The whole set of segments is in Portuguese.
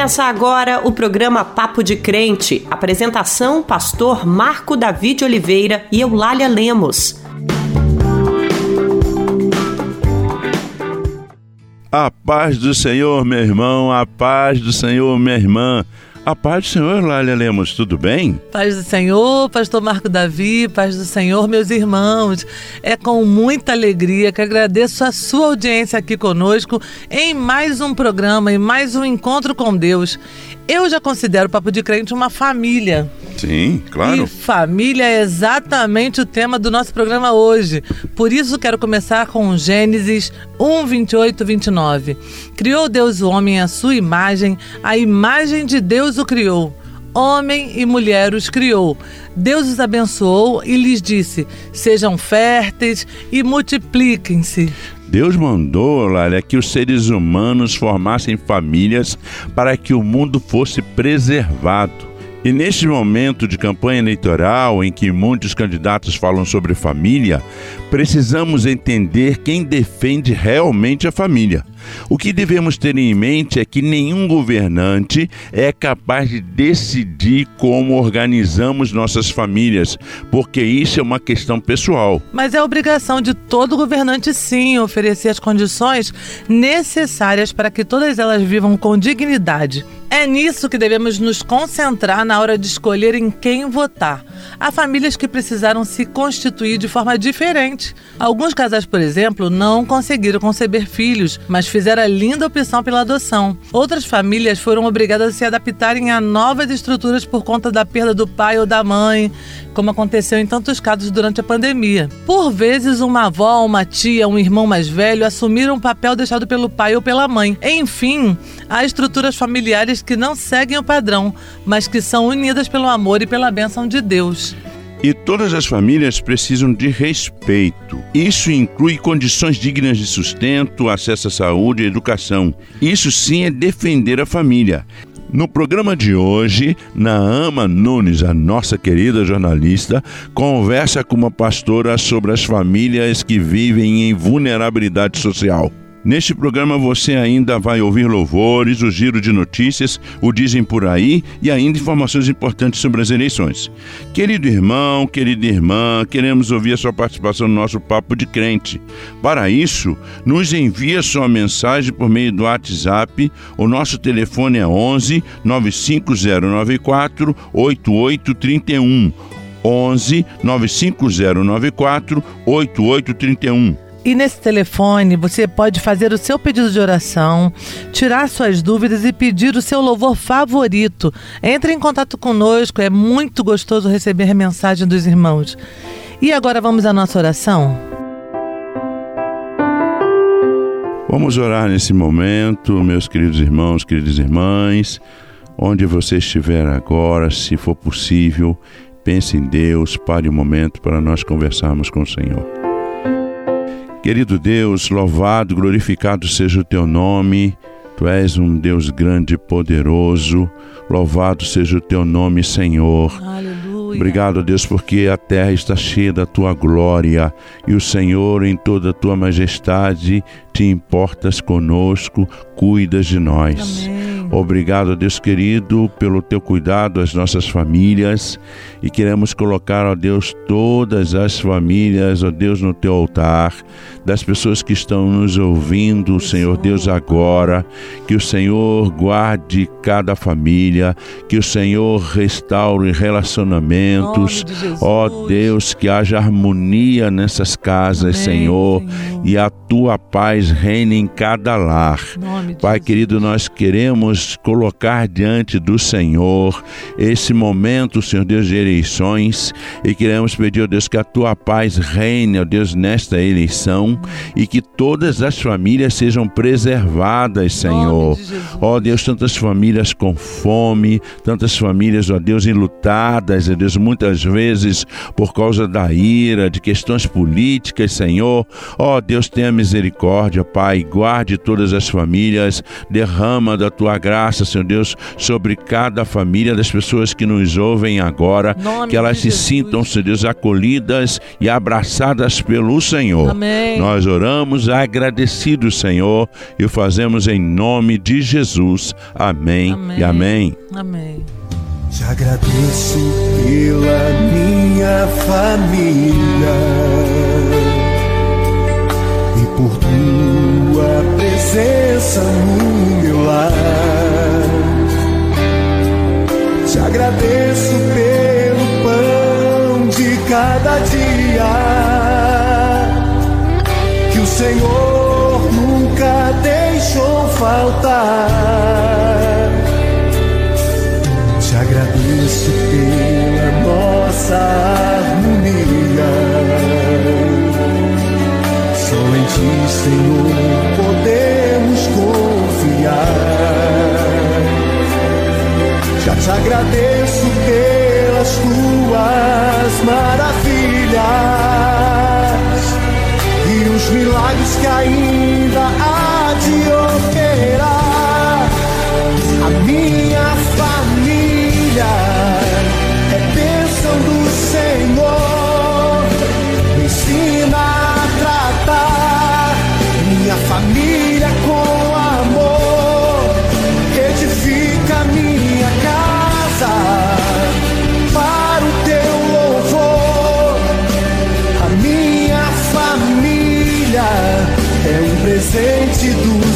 Começa agora o programa Papo de Crente. Apresentação: Pastor Marco David Oliveira e Eulália Lemos. A paz do Senhor, meu irmão, a paz do Senhor, minha irmã. A paz do Senhor, Lália Lemos, tudo bem? Paz do Senhor, pastor Marco Davi, paz do Senhor, meus irmãos. É com muita alegria que agradeço a sua audiência aqui conosco em mais um programa, em mais um encontro com Deus. Eu já considero o Papo de Crente uma família. Sim, claro. E família é exatamente o tema do nosso programa hoje. Por isso quero começar com Gênesis 1, 28, 29. Criou Deus o homem à sua imagem, a imagem de Deus o criou. Homem e mulher os criou. Deus os abençoou e lhes disse: Sejam férteis e multipliquem-se. Deus mandou, Lália, que os seres humanos formassem famílias para que o mundo fosse preservado. E neste momento de campanha eleitoral, em que muitos candidatos falam sobre família, precisamos entender quem defende realmente a família. O que devemos ter em mente é que nenhum governante é capaz de decidir como organizamos nossas famílias, porque isso é uma questão pessoal. Mas é obrigação de todo governante, sim, oferecer as condições necessárias para que todas elas vivam com dignidade. É nisso que devemos nos concentrar na hora de escolher em quem votar. Há famílias que precisaram se constituir de forma diferente. Alguns casais, por exemplo, não conseguiram conceber filhos, mas fizeram a linda opção pela adoção. Outras famílias foram obrigadas a se adaptarem a novas estruturas por conta da perda do pai ou da mãe, como aconteceu em tantos casos durante a pandemia. Por vezes, uma avó, uma tia, um irmão mais velho assumiram o papel deixado pelo pai ou pela mãe. Enfim, há estruturas familiares que não seguem o padrão, mas que são unidas pelo amor e pela bênção de Deus. E todas as famílias precisam de respeito. Isso inclui condições dignas de sustento, acesso à saúde e educação. Isso sim é defender a família. No programa de hoje, Naama Nunes, a nossa querida jornalista, conversa com uma pastora sobre as famílias que vivem em vulnerabilidade social. Neste programa você ainda vai ouvir louvores, o giro de notícias, o Dizem por aí e ainda informações importantes sobre as eleições. Querido irmão, querida irmã, queremos ouvir a sua participação no nosso Papo de Crente. Para isso, nos envie sua mensagem por meio do WhatsApp. O nosso telefone é 11 95094 8831. 11 95094 8831. E nesse telefone você pode fazer o seu pedido de oração, tirar suas dúvidas e pedir o seu louvor favorito. Entre em contato conosco, é muito gostoso receber a mensagem dos irmãos. E agora vamos à nossa oração? Vamos orar nesse momento, meus queridos irmãos, queridas irmãs, onde você estiver agora, se for possível, pense em Deus, pare um momento para nós conversarmos com o Senhor. Querido Deus, louvado, glorificado seja o teu nome. Tu és um Deus grande e poderoso. Louvado seja o teu nome, Senhor. Aleluia. Obrigado, Deus, porque a terra está cheia da tua glória e o Senhor, em toda a tua majestade, te importas conosco, cuidas de nós. Amém. Obrigado, Deus querido, pelo teu cuidado às nossas famílias. E queremos colocar, ó Deus, todas as famílias, ó Deus, no teu altar, das pessoas que estão nos ouvindo, Senhor Deus, agora, que o Senhor guarde cada família, que o Senhor restaure relacionamentos, ó Deus, que haja harmonia nessas casas, Amém, Senhor, Senhor, e a tua paz reine em cada lar. Pai querido, nós queremos colocar diante do Senhor esse momento, Senhor Deus, de eleições e queremos pedir, ó Deus, que a tua paz reine, ó Deus, nesta eleição e que todas as famílias sejam preservadas, Senhor. Ó Deus, tantas famílias com fome, tantas famílias, ó Deus, enlutadas, ó Deus, muitas vezes por causa da ira, de questões políticas, Senhor. Ó Deus, tenha misericórdia, Pai, guarde todas as famílias, derrama da tua graça graça, Senhor Deus, sobre cada família das pessoas que nos ouvem agora, Nome que elas se Jesus. sintam, Senhor Deus, acolhidas e abraçadas pelo Senhor. Amém. Nós oramos agradecidos, Senhor, e o fazemos em nome de Jesus. Amém, e amém. Amém. Te agradeço pela minha família e por tua presença no meu lar. Agradeço pelo pão de cada dia que o Senhor nunca deixou faltar. Te agradeço pela nossa harmonia. Só em ti, Senhor, te agradeço pelas tuas maravilhas e os milagres que ainda há de operar. A minha família é bênção do Senhor. Me ensina a tratar minha família presente do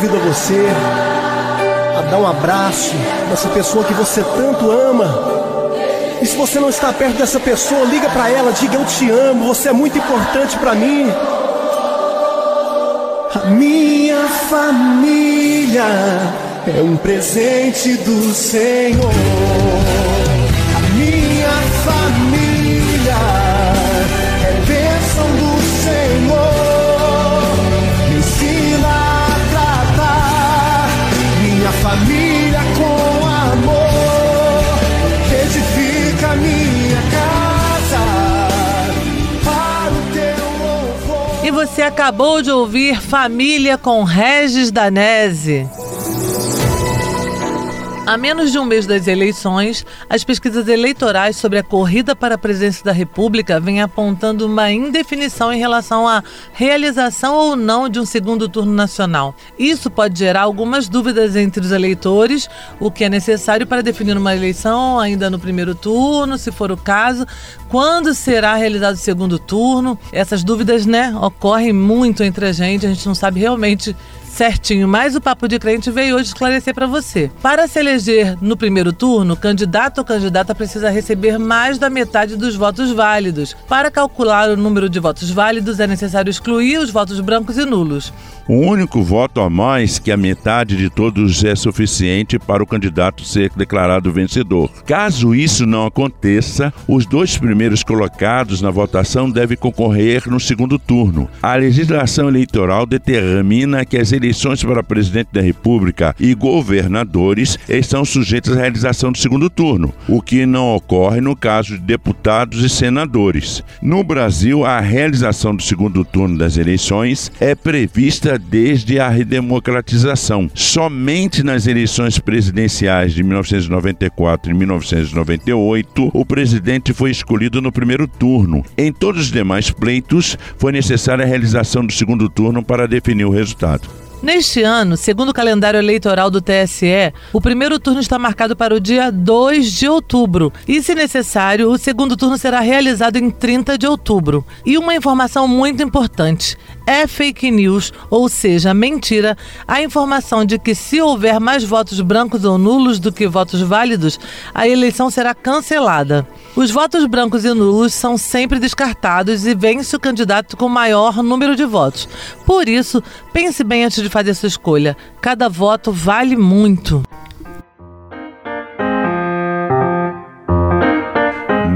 Convido você a dar um abraço nessa pessoa que você tanto ama. E se você não está perto dessa pessoa, liga para ela, diga eu te amo, você é muito importante para mim. A minha família é um presente do Senhor. Você acabou de ouvir Família com Regis Danese. A menos de um mês das eleições, as pesquisas eleitorais sobre a corrida para a presidência da República vêm apontando uma indefinição em relação à realização ou não de um segundo turno nacional. Isso pode gerar algumas dúvidas entre os eleitores, o que é necessário para definir uma eleição ainda no primeiro turno, se for o caso, quando será realizado o segundo turno. Essas dúvidas, né, ocorrem muito entre a gente, a gente não sabe realmente certinho, mas o Papo de Crente veio hoje esclarecer para você. Para se eleger no primeiro turno, candidato ou candidata precisa receber mais da metade dos votos válidos. Para calcular o número de votos válidos, é necessário excluir os votos brancos e nulos. O único voto a mais que a metade de todos é suficiente para o candidato ser declarado vencedor. Caso isso não aconteça, os dois primeiros colocados na votação devem concorrer no segundo turno. A legislação eleitoral determina que as eleições para presidente da República e governadores estão sujeitas à realização do segundo turno, o que não ocorre no caso de deputados e senadores. No Brasil, a realização do segundo turno das eleições é prevista desde a redemocratização. Somente nas eleições presidenciais de 1994 e 1998, o presidente foi escolhido no primeiro turno. Em todos os demais pleitos, foi necessária a realização do segundo turno para definir o resultado. Neste ano, segundo o calendário eleitoral do TSE, o primeiro turno está marcado para o dia 2 de outubro e, se necessário, o segundo turno será realizado em 30 de outubro. E uma informação muito importante: é fake news, ou seja, mentira, a informação de que se houver mais votos brancos ou nulos do que votos válidos, a eleição será cancelada. Os votos brancos e nulos são sempre descartados e vence o candidato com maior número de votos. Por isso, pense bem antes de fazer sua escolha. Cada voto vale muito.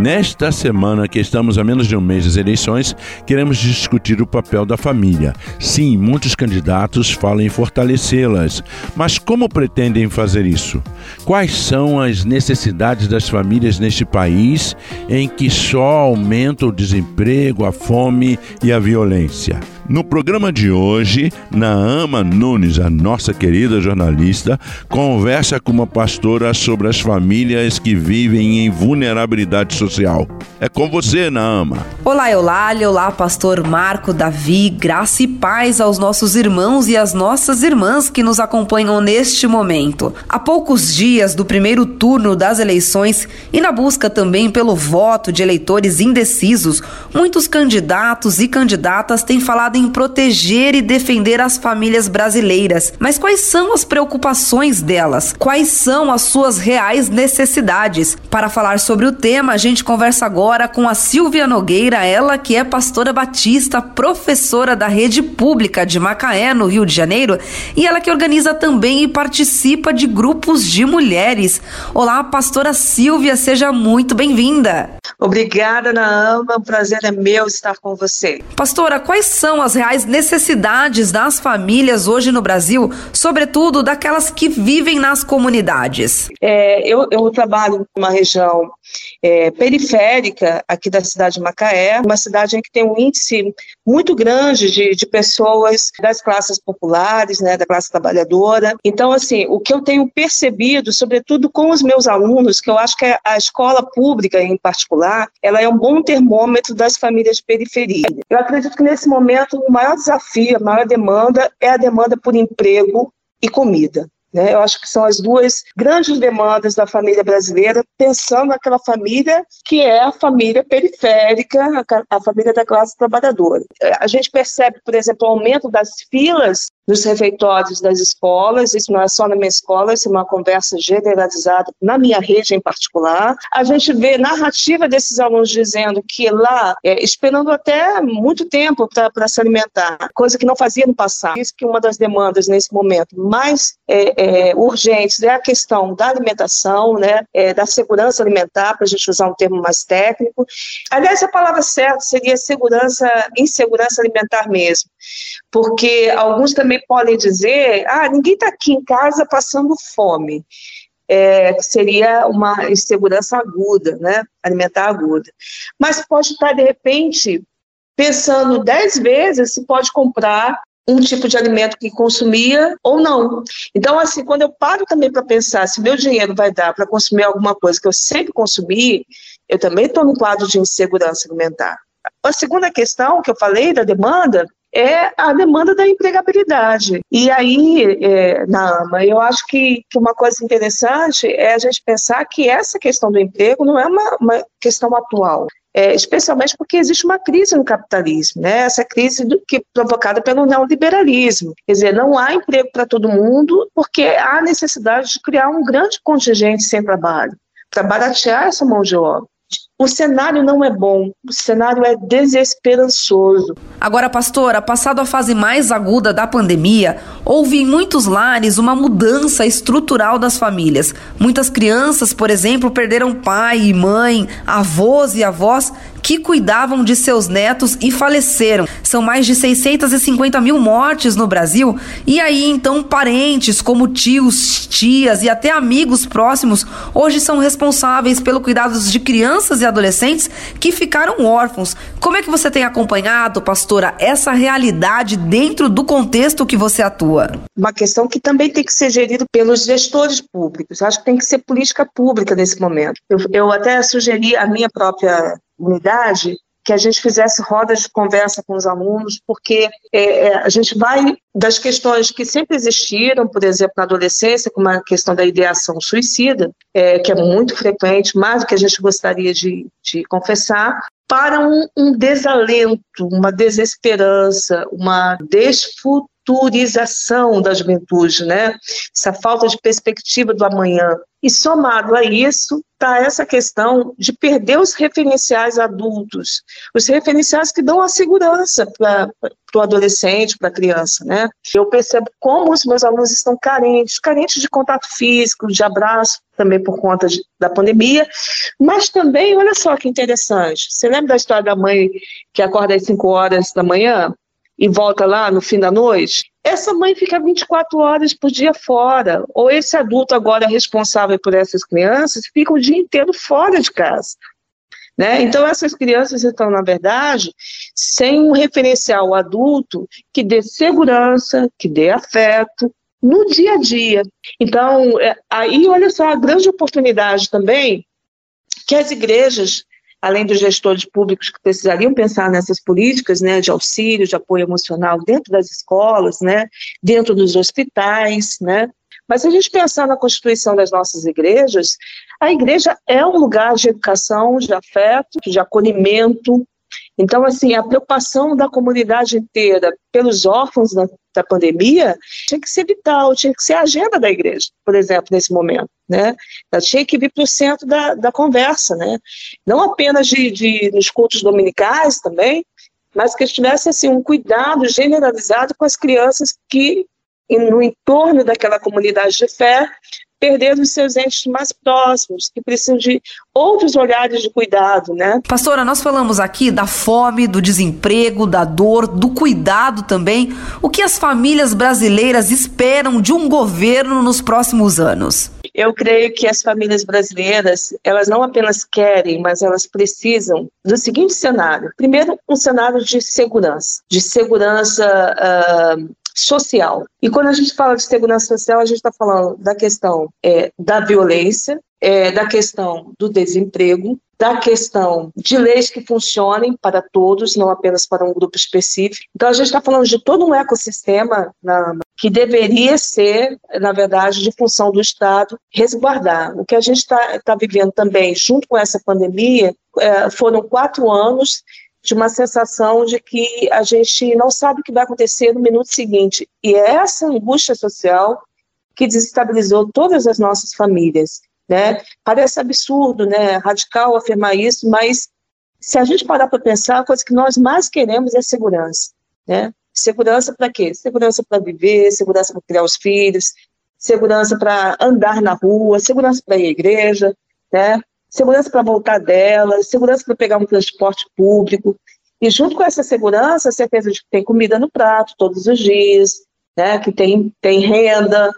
Nesta semana, que estamos a menos de um mês das eleições, queremos discutir o papel da família. Sim, muitos candidatos falam em fortalecê-las, mas como pretendem fazer isso? Quais são as necessidades das famílias neste país em que só aumenta o desemprego, a fome e a violência? No programa de hoje, Naama Nunes, a nossa querida jornalista, conversa com uma pastora sobre as famílias que vivem em vulnerabilidade social. É com você, Naama. Olá, Eulália. Olá, pastor Marco, Davi. Graça e paz aos nossos irmãos e às nossas irmãs que nos acompanham neste momento. Há poucos dias do primeiro turno das eleições e na busca também pelo voto de eleitores indecisos, muitos candidatos e candidatas têm falado em proteger e defender as famílias brasileiras. Mas quais são as preocupações delas? Quais são as suas reais necessidades? Para falar sobre o tema, a gente conversa agora com a Silvia Nogueira, ela que é pastora batista, professora da rede pública de Macaé, no Rio de Janeiro, e ela que organiza também e participa de grupos de mulheres. Olá, pastora Silvia, seja muito bem-vinda. Obrigada, Naama. O prazer é meu estar com você. Pastora, quais são as reais necessidades das famílias hoje no Brasil, sobretudo daquelas que vivem nas comunidades? É, eu, eu trabalho numa região é, periférica aqui da cidade de Macaé, uma cidade que tem um índice muito grande de, de pessoas das classes populares, né, da classe trabalhadora. Então, assim, o que eu tenho percebido, sobretudo com os meus alunos, que eu acho que a escola pública em particular, ela é um bom termômetro das famílias de periferia. Eu acredito que nesse momento o maior desafio, a maior demanda é a demanda por emprego e comida. Né? Eu acho que são as duas grandes demandas da família brasileira, pensando naquela família que é a família periférica, a, família da classe trabalhadora. A gente percebe, por exemplo, o aumento das filas nos refeitórios das escolas, isso não é só na minha escola, isso é uma conversa generalizada na minha rede em particular. A gente vê narrativa desses alunos dizendo que lá, é, esperando até muito tempo para se alimentar, coisa que não fazia no passado. Isso que uma das demandas nesse momento mais é, é, urgentes é a questão da alimentação, né, é, da segurança alimentar, para a gente usar um termo mais técnico. Aliás, a palavra certa seria segurança, insegurança alimentar mesmo, porque alguns também podem dizer: ah, ninguém está aqui em casa passando fome. É, seria uma insegurança aguda, né? Alimentar aguda. Mas pode estar, de repente, pensando dez vezes se pode comprar um tipo de alimento que consumia ou não. Então, assim, quando eu paro também para pensar se meu dinheiro vai dar para consumir alguma coisa que eu sempre consumi, eu também estou no quadro de insegurança alimentar. A segunda questão que eu falei da demanda é a demanda da empregabilidade. E aí, é, na AMA, eu acho que, que, uma coisa interessante é a gente pensar que essa questão do emprego não é uma, uma questão atual. É, especialmente porque existe uma crise no capitalismo, né? essa crise do, que provocada pelo neoliberalismo. Quer dizer, não há emprego para todo mundo porque há necessidade de criar um grande contingente sem trabalho, para baratear essa mão de obra. O cenário não é bom, o cenário é desesperançoso. Agora, pastora, passado a fase mais aguda da pandemia, houve em muitos lares uma mudança estrutural das famílias. Muitas crianças, por exemplo, perderam pai e mãe, avós e avós que cuidavam de seus netos e faleceram. São mais de 650 mil mortes no Brasil. E aí, então, parentes como tios, tias e até amigos próximos hoje são responsáveis pelo cuidado de crianças e adolescentes que ficaram órfãos. Como é que você tem acompanhado, pastora, essa realidade dentro do contexto que você atua? Uma questão que também tem que ser gerida pelos gestores públicos. Acho que tem que ser política pública nesse momento. Eu, eu até sugeri a minha própria unidade que a gente fizesse rodas de conversa com os alunos, porque é, é, a gente vai das questões que sempre existiram, por exemplo, na adolescência, como a questão da ideação suicida, é, que é muito frequente, mais do que a gente gostaria de, de confessar, para um, um, desalento, uma desesperança, uma desfrutura futurização da juventude, né? Essa falta de perspectiva do amanhã. E somado a isso, está essa questão de perder os referenciais adultos, os referenciais que dão a segurança para o adolescente, para a criança, né? Eu percebo como os meus alunos estão carentes, carentes de contato físico, de abraço, também por conta de, da pandemia, mas também, olha só que interessante, você lembra da história da mãe que acorda às 5 horas da manhã e volta lá no fim da noite? essa mãe fica 24 horas por dia fora, ou esse adulto agora responsável por essas crianças fica o dia inteiro fora de casa. Né? Então, essas crianças estão, na verdade, sem um referencial adulto que dê segurança, que dê afeto no dia a dia. Então, é, aí, olha só, a grande oportunidade também que as igrejas além dos gestores públicos que precisariam pensar nessas políticas né, de auxílio, de apoio emocional dentro das escolas, né, dentro dos hospitais, né, mas se a gente pensar na constituição das nossas igrejas, a igreja é um lugar de educação, de afeto, de acolhimento, então, assim, a preocupação da comunidade inteira pelos órfãos da, da, pandemia tinha que ser vital, tinha que ser a agenda da igreja, por exemplo, nesse momento, né? Ela tinha que vir para o centro da, da conversa, né? Não apenas de, de, nos cultos dominicais também, mas que tivesse, assim, um cuidado generalizado com as crianças que, no entorno daquela comunidade de fé, perder os seus entes mais próximos, que precisam de outros olhares de cuidado, né? Pastora, nós falamos aqui da fome, do desemprego, da dor, do cuidado também. O que as famílias brasileiras esperam de um governo nos próximos anos? Eu creio que as famílias brasileiras, elas não apenas querem, mas elas precisam do seguinte cenário. Primeiro, um cenário de segurança, de segurança uh, social. E quando a gente fala de segurança social, a gente está falando da questão é, da violência, é, da questão do desemprego, da questão de leis que funcionem para todos, não apenas para um grupo específico. Então, a gente está falando de todo um ecossistema na, que deveria ser, na verdade, de função do Estado resguardar. O que a gente está tá vivendo também, junto com essa pandemia, é, foram quatro anos de uma sensação de que a gente não sabe o que vai acontecer no minuto seguinte. E é essa angústia social que desestabilizou todas as nossas famílias. Né? Parece absurdo, né? radical afirmar isso, mas se a gente parar para pensar, a coisa que nós mais queremos é segurança. Né? Segurança para quê? Segurança para viver, segurança para criar os filhos, segurança para andar na rua, segurança para ir à igreja, né? Segurança para voltar dela, segurança para pegar um transporte público. E junto com essa segurança, a certeza de que tem comida no prato todos os dias, né, que tem, tem renda,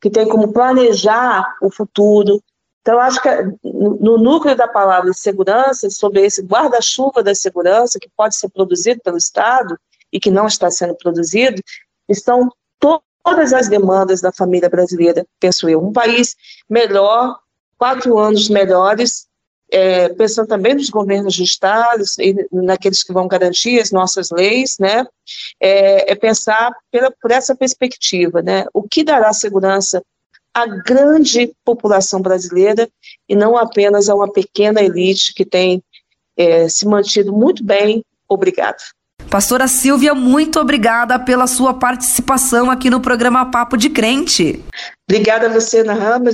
que tem como planejar o futuro. Então, acho que no núcleo da palavra segurança, sobre esse guarda-chuva da segurança, que pode ser produzido pelo Estado e que não está sendo produzido, estão todas as demandas da família brasileira, penso eu. Um país melhor quatro anos melhores, é, pensando também nos governos de estados e naqueles que vão garantir as nossas leis, né, é, é pensar pela, por essa perspectiva, né, o que dará segurança à grande população brasileira e não apenas a uma pequena elite que tem é, se mantido muito bem. Obrigado. Pastora Silvia, muito obrigada pela sua participação aqui no programa Papo de Crente. Obrigada a você, Nahama,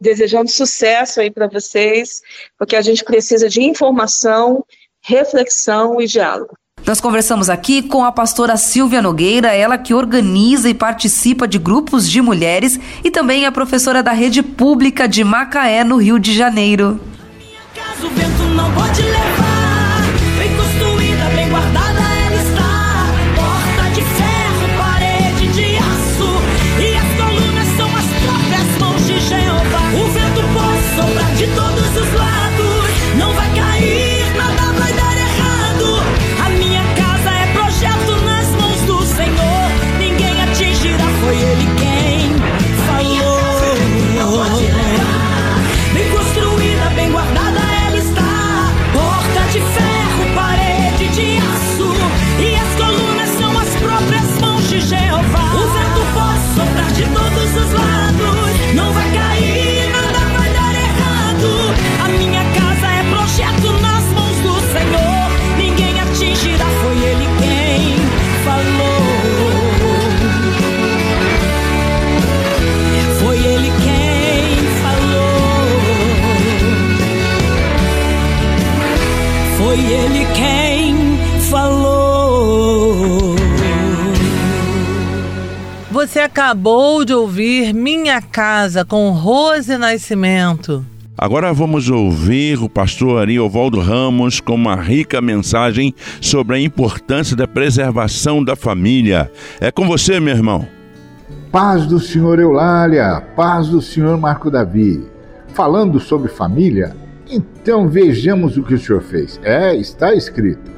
desejando sucesso aí para vocês, porque a gente precisa de informação, reflexão e diálogo. Nós conversamos aqui com a pastora Silvia Nogueira, ela que organiza e participa de grupos de mulheres e também a professora da rede pública de Macaé, no Rio de Janeiro. Acabou de ouvir Minha Casa com Rose Nascimento. Agora vamos ouvir o pastor Ariovaldo Ramos com uma rica mensagem sobre a importância da preservação da família. É com você, meu irmão. Paz do Senhor Eulália, paz do Senhor Marco Davi. Falando sobre família, então vejamos o que o Senhor fez. É, está escrito.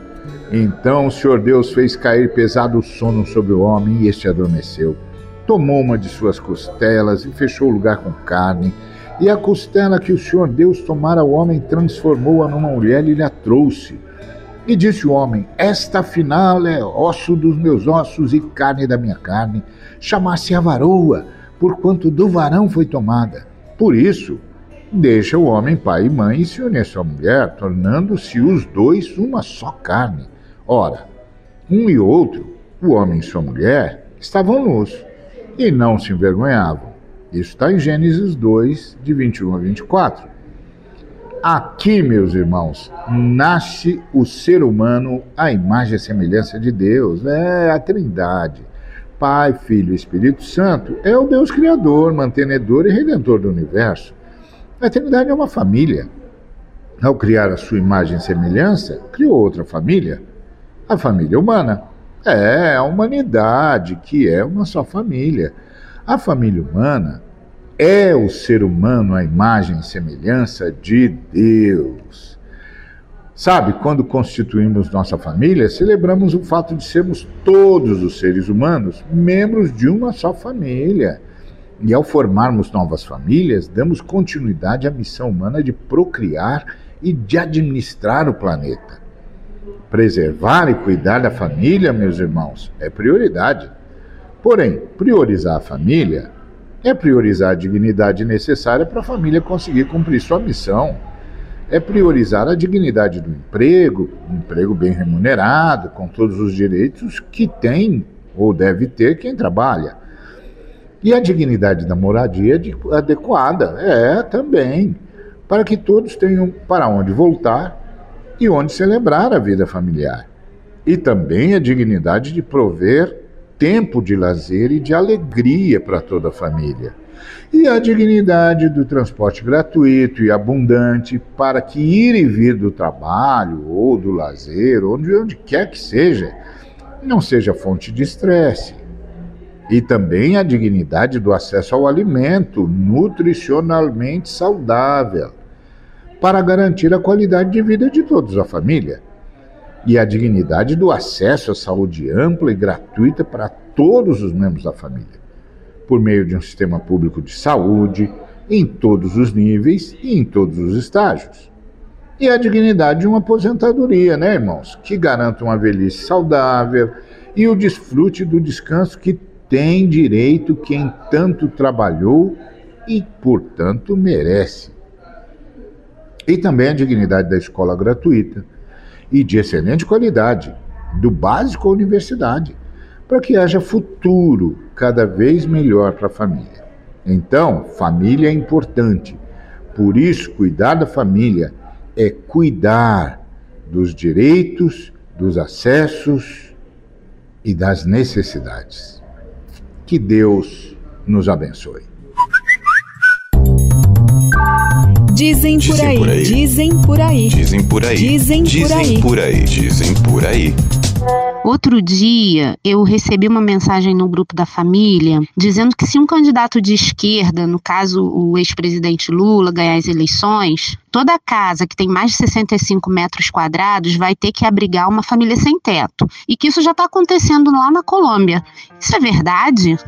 Então o Senhor Deus fez cair pesado sono sobre o homem e este adormeceu. Tomou uma de suas costelas e fechou o lugar com carne e a costela que o Senhor Deus tomara ao homem transformou-a numa mulher e lhe a trouxe. E disse o homem: Esta afinal é osso dos meus ossos e carne da minha carne. Chamasse a varoa, porquanto do varão foi tomada. Por isso, deixa o homem pai e mãe e se une à sua mulher, tornando-se os dois uma só carne. Ora, um e outro, o homem e sua mulher, estavam nus e não se envergonhavam. Isso está em Gênesis 2, de 21 a 24. Aqui, meus irmãos, nasce o ser humano à imagem e semelhança de Deus. É a Trindade. Pai, Filho e Espírito Santo é o Deus Criador, mantenedor e redentor do universo. A Trindade é uma família. Ao criar a sua imagem e semelhança, criou outra família, a família humana. É a humanidade, que é uma só família. A família humana é o ser humano a imagem e semelhança de Deus. Sabe, quando constituímos nossa família, celebramos o fato de sermos todos os seres humanos membros de uma só família. E ao formarmos novas famílias, damos continuidade à missão humana de procriar e de administrar o planeta. Preservar e cuidar da família, meus irmãos, é prioridade. Porém, priorizar a família é priorizar a dignidade necessária para a família conseguir cumprir sua missão. É priorizar a dignidade do emprego, um emprego bem remunerado, com todos os direitos que tem ou deve ter quem trabalha. E a dignidade da moradia adequada, é também, para que todos tenham para onde voltar e onde celebrar a vida familiar. E também a dignidade de prover tempo de lazer e de alegria para toda a família. E a dignidade do transporte gratuito e abundante para que ir e vir do trabalho ou do lazer, ou de onde quer que seja, não seja fonte de estresse. E também a dignidade do acesso ao alimento nutricionalmente saudável, para garantir a qualidade de vida de todos a família e a dignidade do acesso à saúde ampla e gratuita para todos os membros da família, por meio de um sistema público de saúde em todos os níveis e em todos os estágios. E a dignidade de uma aposentadoria, né, irmãos? Que garanta uma velhice saudável e o desfrute do descanso que tem direito quem tanto trabalhou e, portanto, merece. E também a dignidade da escola gratuita e de excelente qualidade, do básico à universidade, para que haja futuro cada vez melhor para a família. Então, família é importante. Por isso, cuidar da família é cuidar dos direitos, dos acessos e das necessidades. Que Deus nos abençoe. Dizem por, dizem aí, por aí, dizem por aí, dizem por aí, dizem por aí, por aí, dizem por aí. Outro dia, eu recebi uma mensagem no grupo da família dizendo que se um candidato de esquerda, no caso o ex-presidente Lula, ganhar as eleições, toda casa que tem mais de 65 metros quadrados vai ter que abrigar uma família sem teto. E que isso já está acontecendo lá na Colômbia. Isso é verdade?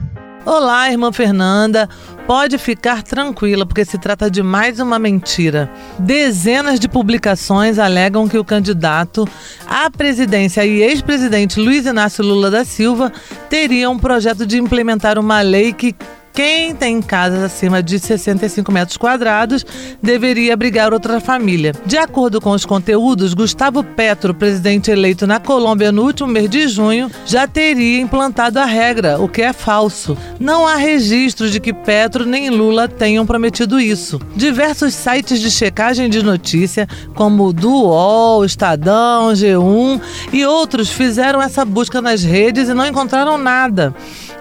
Olá, irmã Fernanda. Pode ficar tranquila, porque se trata de mais uma mentira. Dezenas de publicações alegam que o candidato à presidência e ex-presidente Luiz Inácio Lula da Silva teria um projeto de implementar uma lei que quem tem casas acima de 65 metros quadrados deveria abrigar outra família. De acordo com os conteúdos, Gustavo Petro, presidente eleito na Colômbia no último mês de junho, já teria implantado a regra, o que é falso. Não há registro de que Petro nem Lula tenham prometido isso. Diversos sites de checagem de notícia, como o do UOL, Estadão, G1 e outros, fizeram essa busca nas redes e não encontraram nada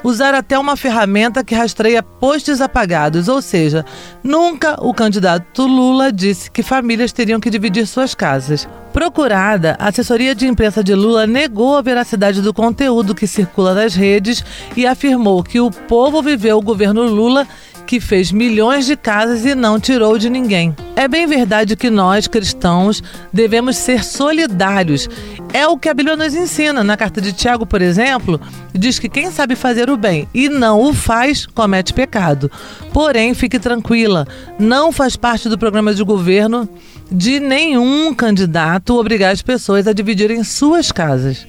usar até uma ferramenta que rastreia posts apagados, ou seja, nunca o candidato Lula disse que famílias teriam que dividir suas casas. Procurada, a assessoria de imprensa de Lula negou a veracidade do conteúdo que circula nas redes e afirmou que o povo viveu o governo Lula que fez milhões de casas e não tirou de ninguém. É bem verdade que nós, cristãos, devemos ser solidários. É o que a Bíblia nos ensina. Na carta de Tiago, por exemplo, diz que quem sabe fazer o bem e não o faz, comete pecado. Porém, fique tranquila, não faz parte do programa de governo de nenhum candidato obrigar as pessoas a dividirem suas casas.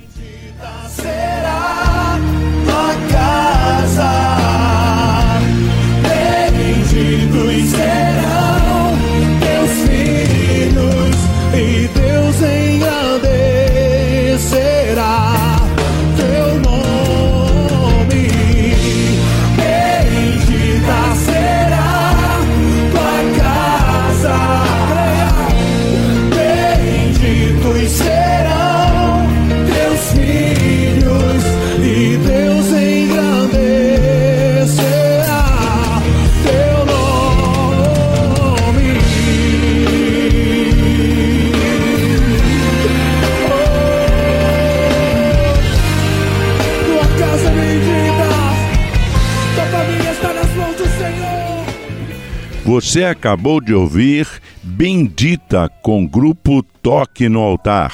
Você acabou de ouvir Bendita com grupo Toque no Altar.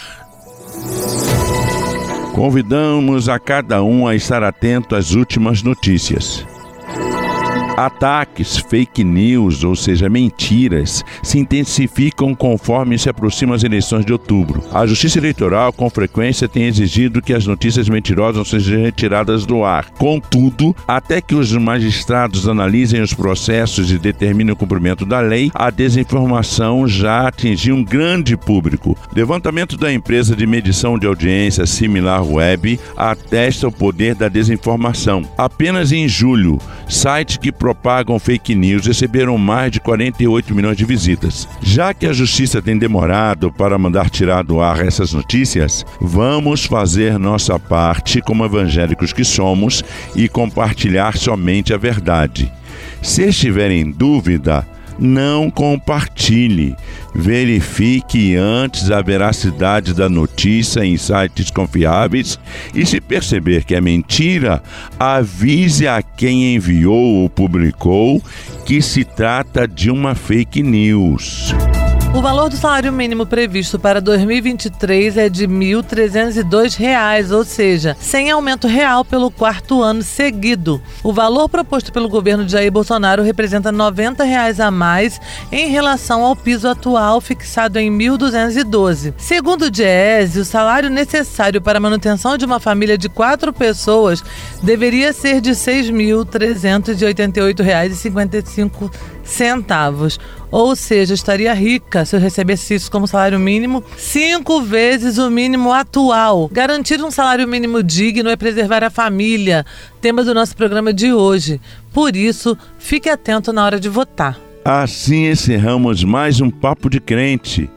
Convidamos a cada um a estar atento às últimas notícias. Ataques, fake news, ou seja, mentiras, se intensificam conforme se aproximam as eleições de outubro. A Justiça Eleitoral, com frequência, tem exigido que as notícias mentirosas sejam retiradas do ar. Contudo, até que os magistrados analisem os processos e determinem o cumprimento da lei, a desinformação já atingiu um grande público. Levantamento da empresa de medição de audiência Similar Web atesta o poder da desinformação. Apenas em julho, sites que propagam fake news receberam mais de 48 milhões de visitas. Já que a justiça tem demorado para mandar tirar do ar essas notícias, vamos fazer nossa parte como evangélicos que somos e compartilhar somente a verdade. Se estiver em dúvida, não compartilhe. Verifique antes a veracidade da notícia em sites confiáveis e, se perceber que é mentira, avise a quem enviou ou publicou que se trata de uma fake news. O valor do salário mínimo previsto para 2023 é de R$ 1.302, ou seja, sem aumento real pelo quarto ano seguido. O valor proposto pelo governo de Jair Bolsonaro representa 90 reais a mais em relação ao piso atual fixado em 1.212. Segundo o Diese, o salário necessário para a manutenção de uma família de quatro pessoas deveria ser de R$ 6.388,55 centavos. Ou seja, estaria rica se eu recebesse isso como salário mínimo, cinco vezes o mínimo atual. Garantir um salário mínimo digno é preservar a família, tema do nosso programa de hoje. Por isso, fique atento na hora de votar. Assim encerramos mais um Papo de Crente.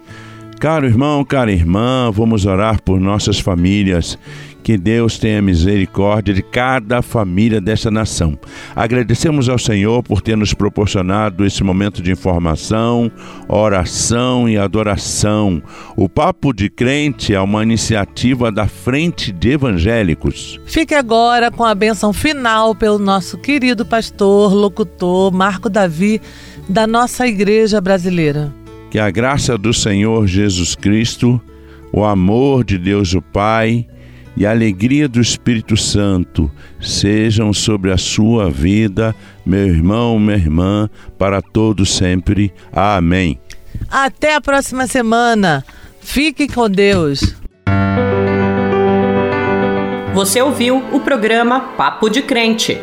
Caro irmão, cara irmã, vamos orar por nossas famílias que Deus tenha misericórdia de cada família dessa nação. Agradecemos ao Senhor por ter nos proporcionado esse momento de informação, oração e adoração. O Papo de Crente é uma iniciativa da Frente de Evangélicos. Fique agora com a benção final pelo nosso querido pastor, locutor Marco Davi, da nossa igreja brasileira. Que a graça do Senhor Jesus Cristo, o amor de Deus o Pai, e a alegria do Espírito Santo sejam sobre a sua vida, meu irmão, minha irmã, para todos sempre. Amém. Até a próxima semana. Fique com Deus. Você ouviu o programa Papo de Crente.